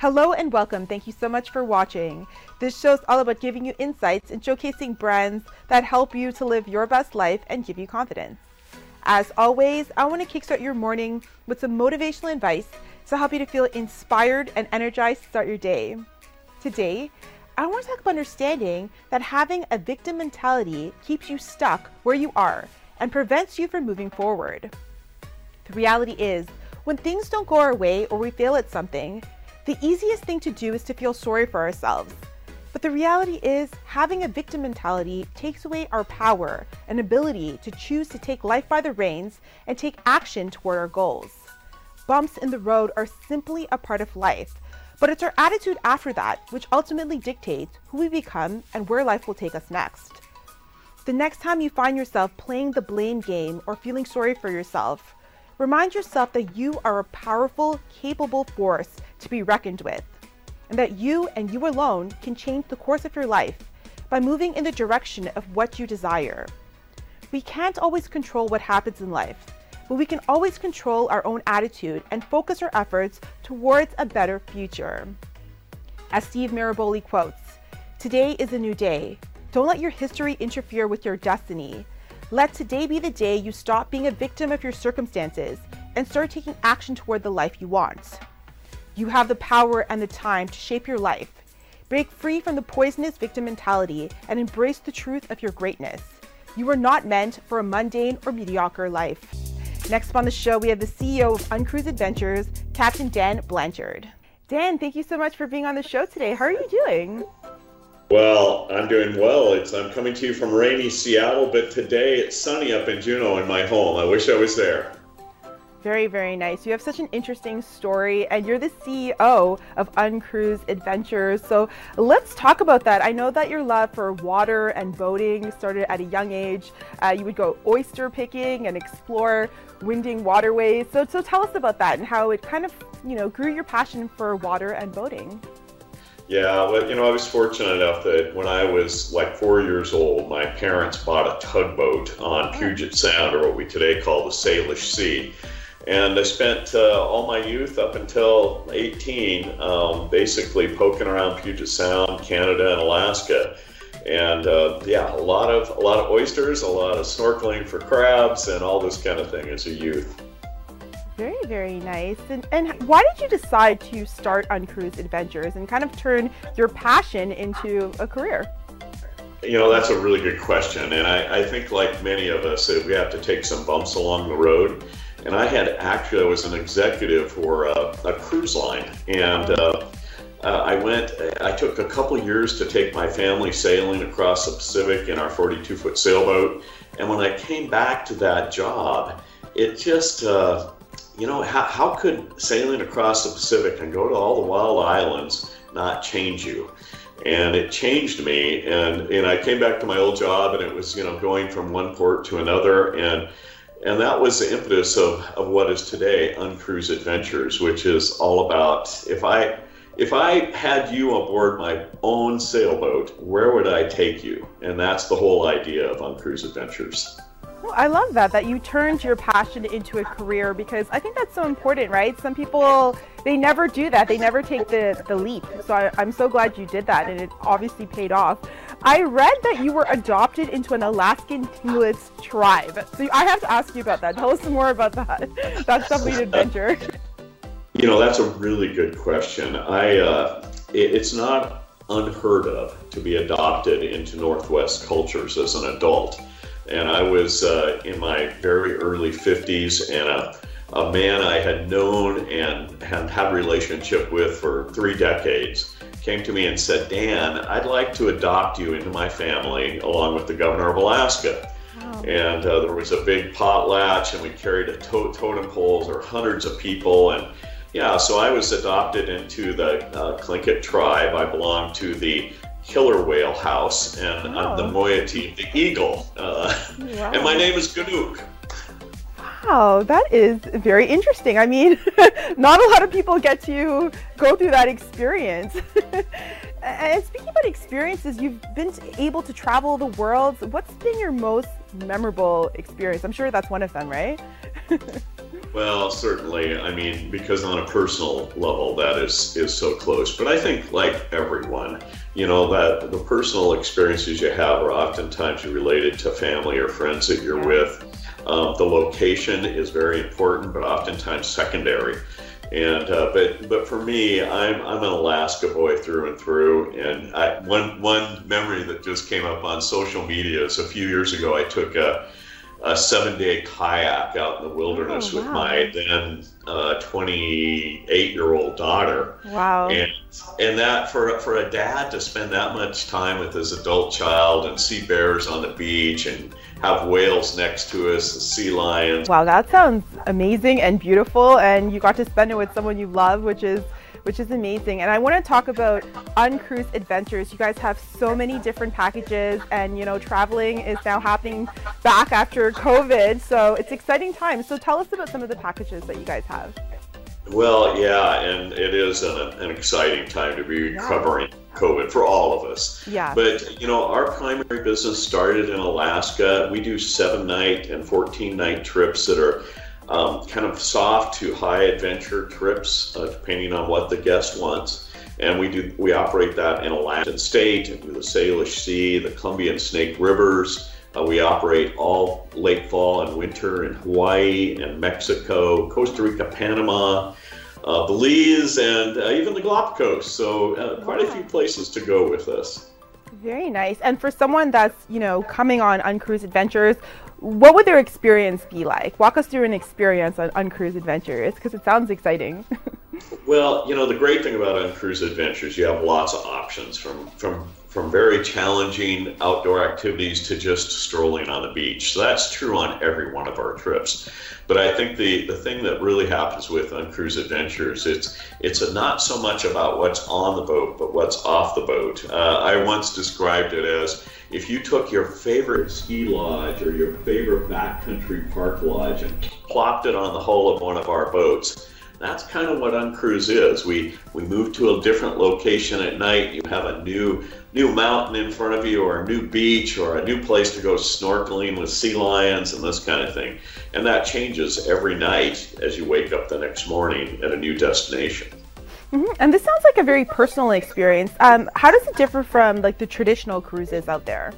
Hello and welcome. Thank you so much for watching. This show is all about giving you insights and showcasing brands that help you to live your best life and give you confidence. As always, I want to kickstart your morning with some motivational advice to help you to feel inspired and energized to start your day. Today, I want to talk about understanding that having a victim mentality keeps you stuck where you are and prevents you from moving forward. The reality is, when things don't go our way or we fail at something, the easiest thing to do is to feel sorry for ourselves. But the reality is, having a victim mentality takes away our power and ability to choose to take life by the reins and take action toward our goals. Bumps in the road are simply a part of life, but it's our attitude after that which ultimately dictates who we become and where life will take us next. The next time you find yourself playing the blame game or feeling sorry for yourself, remind yourself that you are a powerful, capable force to be reckoned with, and that you and you alone can change the course of your life by moving in the direction of what you desire. We can't always control what happens in life, but we can always control our own attitude and focus our efforts towards a better future. As Steve Maraboli quotes, Today is a new day. Don't let your history interfere with your destiny. Let today be the day you stop being a victim of your circumstances and start taking action toward the life you want. You have the power and the time to shape your life. Break free from the poisonous victim mentality and embrace the truth of your greatness. You are not meant for a mundane or mediocre life. Next up on the show, we have the CEO of Uncruise Adventures, Captain Dan Blanchard. Dan, thank you so much for being on the show today. How are you doing? Well, I'm doing well. It's I'm coming to you from rainy Seattle, but today it's sunny up in Juneau in my home. I wish I was there. Very, very nice. You have such an interesting story, and you're the CEO of Uncruise Adventures. So let's talk about that. I know that your love for water and boating started at a young age. Uh, you would go oyster picking and explore winding waterways. So, so tell us about that and how it kind of, you know, grew your passion for water and boating. Yeah, well, you know, I was fortunate enough that when I was like four years old, my parents bought a tugboat on oh. Puget Sound, or what we today call the Salish Sea and I spent uh, all my youth up until 18 um, basically poking around Puget Sound, Canada, and Alaska. And uh, yeah, a lot of a lot of oysters, a lot of snorkeling for crabs, and all this kind of thing as a youth. Very, very nice. And, and why did you decide to start Uncruise Adventures and kind of turn your passion into a career? You know, that's a really good question. And I, I think, like many of us, we have to take some bumps along the road and I had actually I was an executive for a, a cruise line, and uh, uh, I went. I took a couple years to take my family sailing across the Pacific in our 42 foot sailboat, and when I came back to that job, it just uh, you know how, how could sailing across the Pacific and go to all the wild islands not change you? and it changed me and and I came back to my old job and it was you know going from one port to another and and that was the impetus of, of what is today Uncruise Adventures, which is all about if I if I had you aboard my own sailboat, where would I take you? And that's the whole idea of Uncruise Adventures. Well, I love that that you turned your passion into a career because I think that's so important, right? Some people they never do that; they never take the the leap. So I, I'm so glad you did that, and it obviously paid off. I read that you were adopted into an Alaskan Tlingit tribe. So I have to ask you about that. Tell us more about that. That's definitely an adventure. You know, that's a really good question. I uh, it, it's not unheard of to be adopted into Northwest cultures as an adult. And I was uh, in my very early 50s, and a, a man I had known and had had a relationship with for three decades came to me and said, Dan, I'd like to adopt you into my family along with the governor of Alaska. And uh, there was a big potlatch, and we carried a to- totem poles or hundreds of people. And yeah, so I was adopted into the uh, Tlingit tribe. I belong to the killer whale house, and I'm the moiety, of the eagle. Uh, wow. And my name is Ganuk. Wow, that is very interesting. I mean, not a lot of people get to go through that experience. and speaking about experiences, you've been able to travel the world. What's been your most memorable experience? I'm sure that's one of them, right? Well, certainly. I mean, because on a personal level, that is is so close. But I think, like everyone, you know, that the personal experiences you have are oftentimes related to family or friends that you're with. Um, the location is very important, but oftentimes secondary. And uh, but but for me, I'm I'm an Alaska boy through and through. And I, one one memory that just came up on social media is a few years ago. I took a a seven day kayak out in the wilderness oh, wow. with my then uh, 28 year old daughter. Wow. And, and that for, for a dad to spend that much time with his adult child and see bears on the beach and have whales next to us, sea lions. Wow, that sounds amazing and beautiful. And you got to spend it with someone you love, which is which is amazing. And I want to talk about Uncruise Adventures. You guys have so many different packages, and you know, traveling is now happening back after COVID. So it's exciting times. So tell us about some of the packages that you guys have. Well, yeah, and it is an, an exciting time to be yeah. covering COVID for all of us. Yeah. But, you know, our primary business started in Alaska. We do seven night and 14 night trips that are um, kind of soft to high adventure trips, uh, depending on what the guest wants. And we do we operate that in Alaska State, into the Salish Sea, the Columbia and Snake Rivers. Uh, we operate all late fall and winter in Hawaii and Mexico, Costa Rica, Panama, uh, Belize, and uh, even the Galapagos. So uh, quite a few places to go with us. Very nice. And for someone that's you know coming on uncruise adventures, what would their experience be like? Walk us through an experience on Uncruise Adventures because it sounds exciting. well, you know, the great thing about Uncruise Adventures, you have lots of options from from from very challenging outdoor activities to just strolling on the beach. So that's true on every one of our trips. But I think the, the thing that really happens with Uncruise Adventures, it's it's not so much about what's on the boat, but what's off the boat. Uh, I once described it as if you took your favorite ski lodge or your favorite backcountry park lodge and plopped it on the hull of one of our boats, that's kind of what Uncruise is. We we move to a different location at night. You have a new new mountain in front of you, or a new beach, or a new place to go snorkeling with sea lions and this kind of thing. And that changes every night as you wake up the next morning at a new destination. Mm-hmm. And this sounds like a very personal experience. Um, how does it differ from like the traditional cruises out there?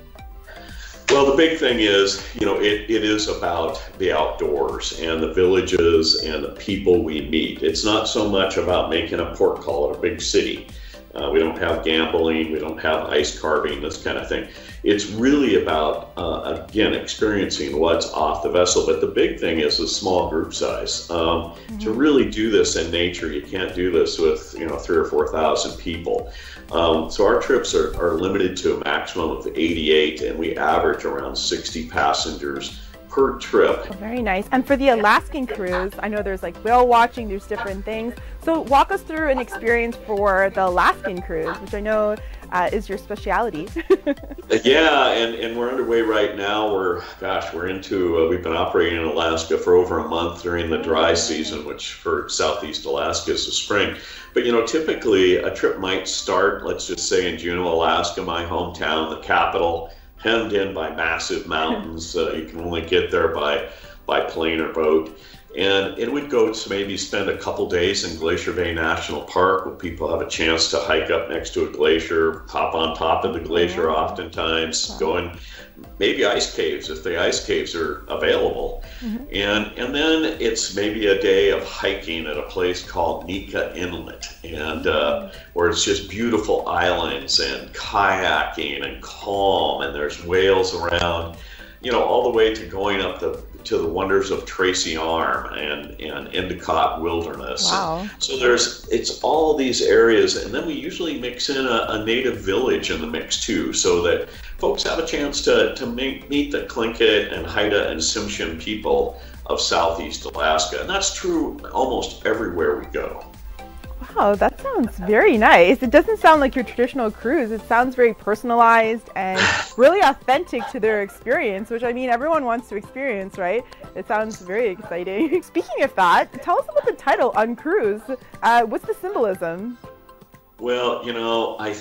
Well, the big thing is, you know, it, it is about the outdoors and the villages and the people we meet. It's not so much about making a port call at a big city. Uh, we don't have gambling, we don't have ice carving, this kind of thing. It's really about, uh, again, experiencing what's off the vessel. But the big thing is the small group size. Um, mm-hmm. To really do this in nature, you can't do this with, you know, three or 4,000 people. Um, so our trips are, are limited to a maximum of 88, and we average around 60 passengers per trip. Oh, very nice. And for the Alaskan cruise, I know there's like whale watching, there's different things. So walk us through an experience for the Alaskan cruise, which I know uh, is your specialty. yeah, and, and we're underway right now. We're, gosh, we're into, uh, we've been operating in Alaska for over a month during the dry season, which for Southeast Alaska is the spring. But, you know, typically a trip might start, let's just say in Juneau, Alaska, my hometown, the capital hemmed in by massive mountains. Uh, you can only get there by by plane or boat. And it would go to maybe spend a couple days in Glacier Bay National Park where people have a chance to hike up next to a glacier, hop on top of the glacier oftentimes, go in maybe ice caves if the ice caves are available. Mm-hmm. And and then it's maybe a day of hiking at a place called Nika Inlet, and uh, where it's just beautiful islands and kayaking and calm, and there's whales around. You know, all the way to going up the to the wonders of Tracy Arm and, and Endicott Wilderness. Wow. And so there's it's all these areas, and then we usually mix in a, a, native village in the mix too, so that folks have a chance to, to meet, meet the Tlingit and Haida and Tsimshian people of Southeast Alaska. And that's true almost everywhere we go. Wow, that sounds very nice. It doesn't sound like your traditional cruise. It sounds very personalized and really authentic to their experience, which I mean, everyone wants to experience, right? It sounds very exciting. Speaking of that, tell us about the title, Uncruise. Uh, what's the symbolism? Well, you know, I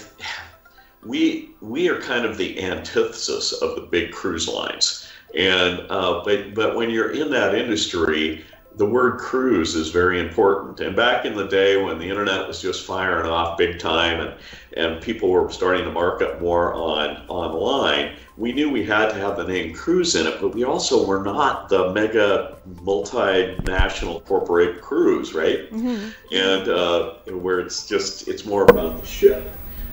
we we are kind of the antithesis of the big cruise lines, and uh, but but when you're in that industry, the word cruise is very important. And back in the day when the internet was just firing off big time and, and people were starting to market more on online, we knew we had to have the name cruise in it, but we also were not the mega multinational corporate cruise, right? Mm-hmm. And uh, where it's just, it's more about the ship.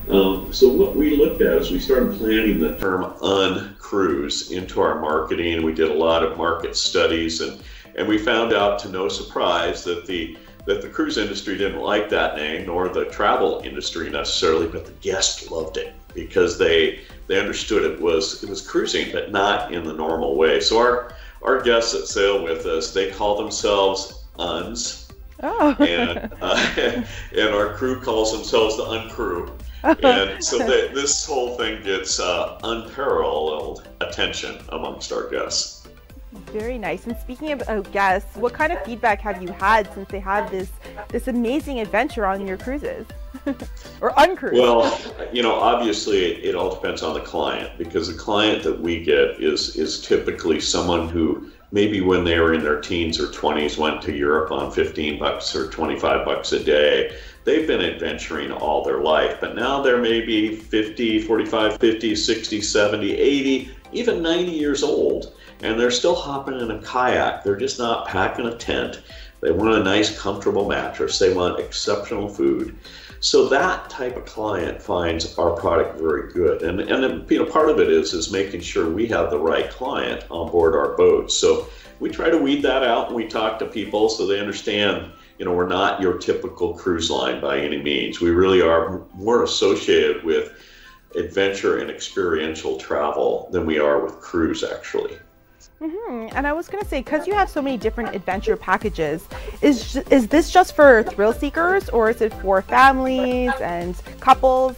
Um, so what we looked at is we started planning the term uncruise into our marketing. We did a lot of market studies and and we found out to no surprise that the that the cruise industry didn't like that name, nor the travel industry necessarily, but the guests loved it because they they understood it was it was cruising, but not in the normal way. So our our guests that sail with us, they call themselves uns, oh. and uh, and our crew calls themselves the uncrew. and so the, this whole thing gets uh, unparalleled attention amongst our guests. Very nice. And speaking of uh, guests, what kind of feedback have you had since they have this this amazing adventure on your cruises? or uncruise? Well, you know, obviously it all depends on the client because the client that we get is is typically someone who maybe when they were in their teens or 20s went to Europe on 15 bucks or 25 bucks a day. They've been adventuring all their life, but now they're maybe 50, 45, 50, 60, 70, 80, even 90 years old and they're still hopping in a kayak. They're just not packing a tent. They want a nice, comfortable mattress. They want exceptional food. So that type of client finds our product very good. And and you know part of it is is making sure we have the right client on board our boat. So we try to weed that out and we talk to people so they understand you know we're not your typical cruise line by any means. We really are more associated with adventure and experiential travel than we are with cruise actually. Mm-hmm. And I was gonna say, because you have so many different adventure packages, is is this just for thrill seekers, or is it for families and couples?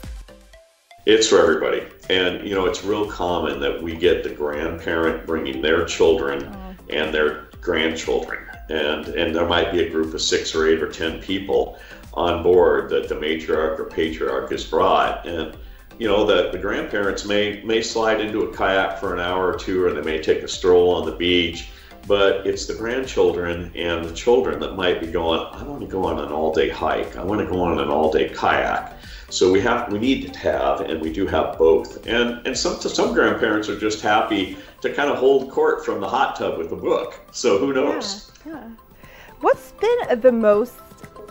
It's for everybody, and you know it's real common that we get the grandparent bringing their children oh. and their grandchildren, and and there might be a group of six or eight or ten people on board that the matriarch or patriarch has brought, and you know that the grandparents may may slide into a kayak for an hour or two or they may take a stroll on the beach but it's the grandchildren and the children that might be going i want to go on an all-day hike. I want to go on an all-day kayak. So we have we need to have and we do have both. And and some some grandparents are just happy to kind of hold court from the hot tub with a book. So who knows? Yeah, yeah. what's been the most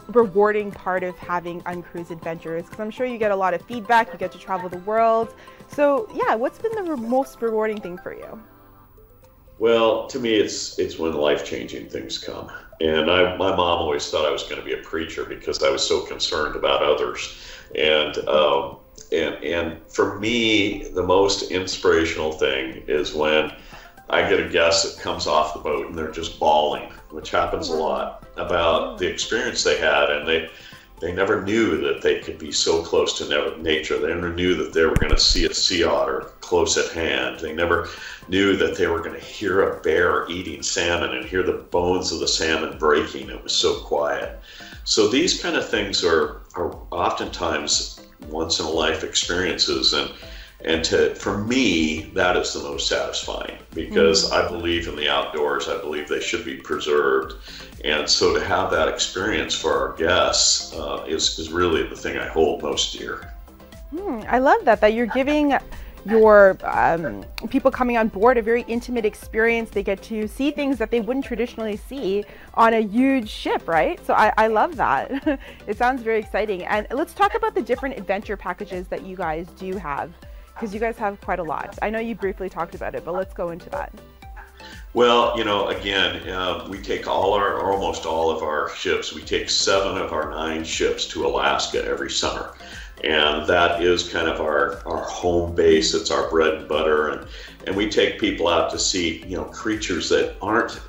rewarding part of having uncruise adventures because I'm sure you get a lot of feedback, you get to travel the world. So, yeah, what's been the re- most rewarding thing for you? Well, to me, it's it's when life changing things come. And I, my mom always thought I was going to be a preacher because I was so concerned about others. And um, and and for me, the most inspirational thing is when I get a guest that comes off the boat and they're just bawling, which happens a lot, about the experience they had, and they they never knew that they could be so close to nature. They never knew that they were going to see a sea otter close at hand. They never knew that they were going to hear a bear eating salmon and hear the bones of the salmon breaking. It was so quiet. So these kind of things are are oftentimes once in a life experiences and and to for me that is the most satisfying because mm-hmm. i believe in the outdoors. I believe they should be preserved. And so to have that experience for our guests uh, is, is really the thing i hold most dear. Mm, i love that that you're giving your um, people coming on board a very intimate experience. They get to see things that they wouldn't traditionally see on a huge ship right? So i, I love that. It sounds very exciting. And let's talk about the different adventure packages that you guys do have because you guys have quite a lot. I know you briefly talked about it, but let's go into that. Well, you know, again, uh, we take all our, or almost all of our ships, we take seven of our nine ships to Alaska every summer. And that is kind of our, our home base. It's our bread and butter. And, and we take people out to see, you know, creatures that aren't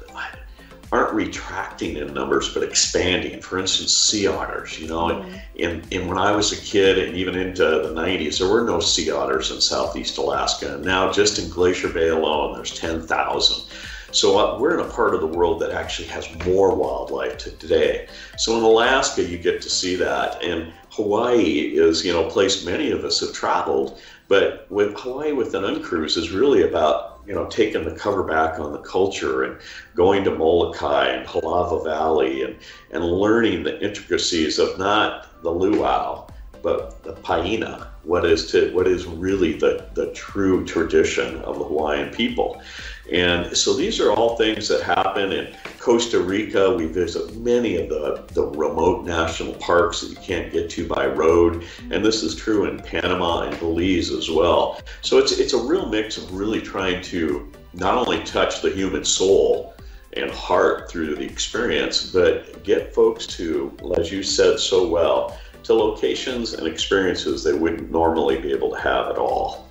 aren't retracting in numbers but expanding. For instance, sea otters. You know, mm-hmm. in, in when I was a kid and even into the 90s, there were no sea otters in Southeast Alaska. And now, just in Glacier Bay alone, there's 10,000. So uh, we're in a part of the world that actually has more wildlife today. So in Alaska, you get to see that, and Hawaii is you know a place many of us have traveled. But with Hawaii with an uncruise is really about you know, taking the cover back on the culture and going to Molokai and Halawa Valley and, and learning the intricacies of not the luau, but the paina, what is to what is really the, the true tradition of the Hawaiian people. And so these are all things that happen in Costa Rica. We visit many of the, the remote national parks that you can't get to by road. And this is true in Panama and Belize as well. So it's, it's a real mix of really trying to not only touch the human soul and heart through the experience, but get folks to, as you said so well, to locations and experiences they wouldn't normally be able to have at all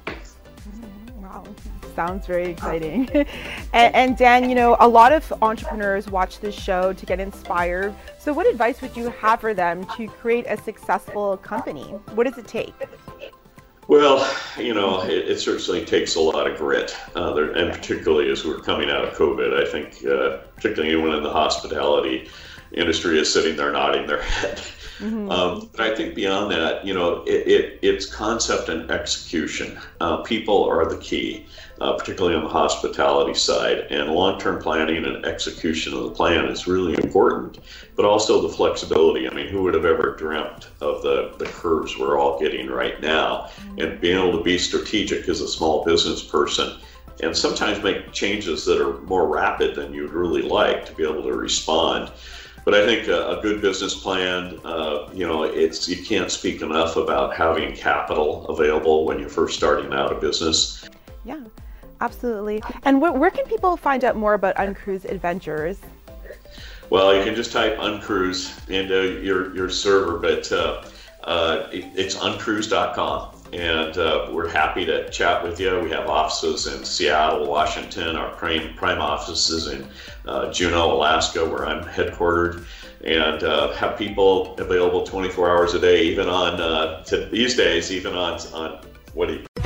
sounds very exciting. and, and, Dan, you know, a lot of entrepreneurs watch this show to get inspired. So, what advice would you have for them to create a successful company? What does it take? Well, you know, it, it certainly takes a lot of grit, uh, there, and particularly as we're coming out of COVID, I think, uh, particularly anyone in the hospitality industry is sitting there nodding their head. Mm-hmm. Um, but I think beyond that, you know, it, it it's concept and execution. Uh, people are the key, uh, particularly on the hospitality side. And long term planning and execution of the plan is really important, but also the flexibility. I mean, who would have ever dreamt of the, the curves we're all getting right now? Mm-hmm. And being able to be strategic as a small business person and sometimes make changes that are more rapid than you'd really like to be able to respond. But I think a, a good business plan, uh, you know, it's you can't speak enough about having capital available when you're first starting out a business. Yeah, absolutely. And wh- where can people find out more about Uncruise Adventures? Well, you can just type Uncruise into your, your server, but uh, uh, it, it's uncruise.com and uh, we're happy to chat with you. We have offices in Seattle, Washington, our prime, prime offices in uh, Juneau, Alaska, where I'm headquartered, and uh, have people available 24 hours a day, even on uh, to these days, even on on what do you?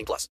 18 plus.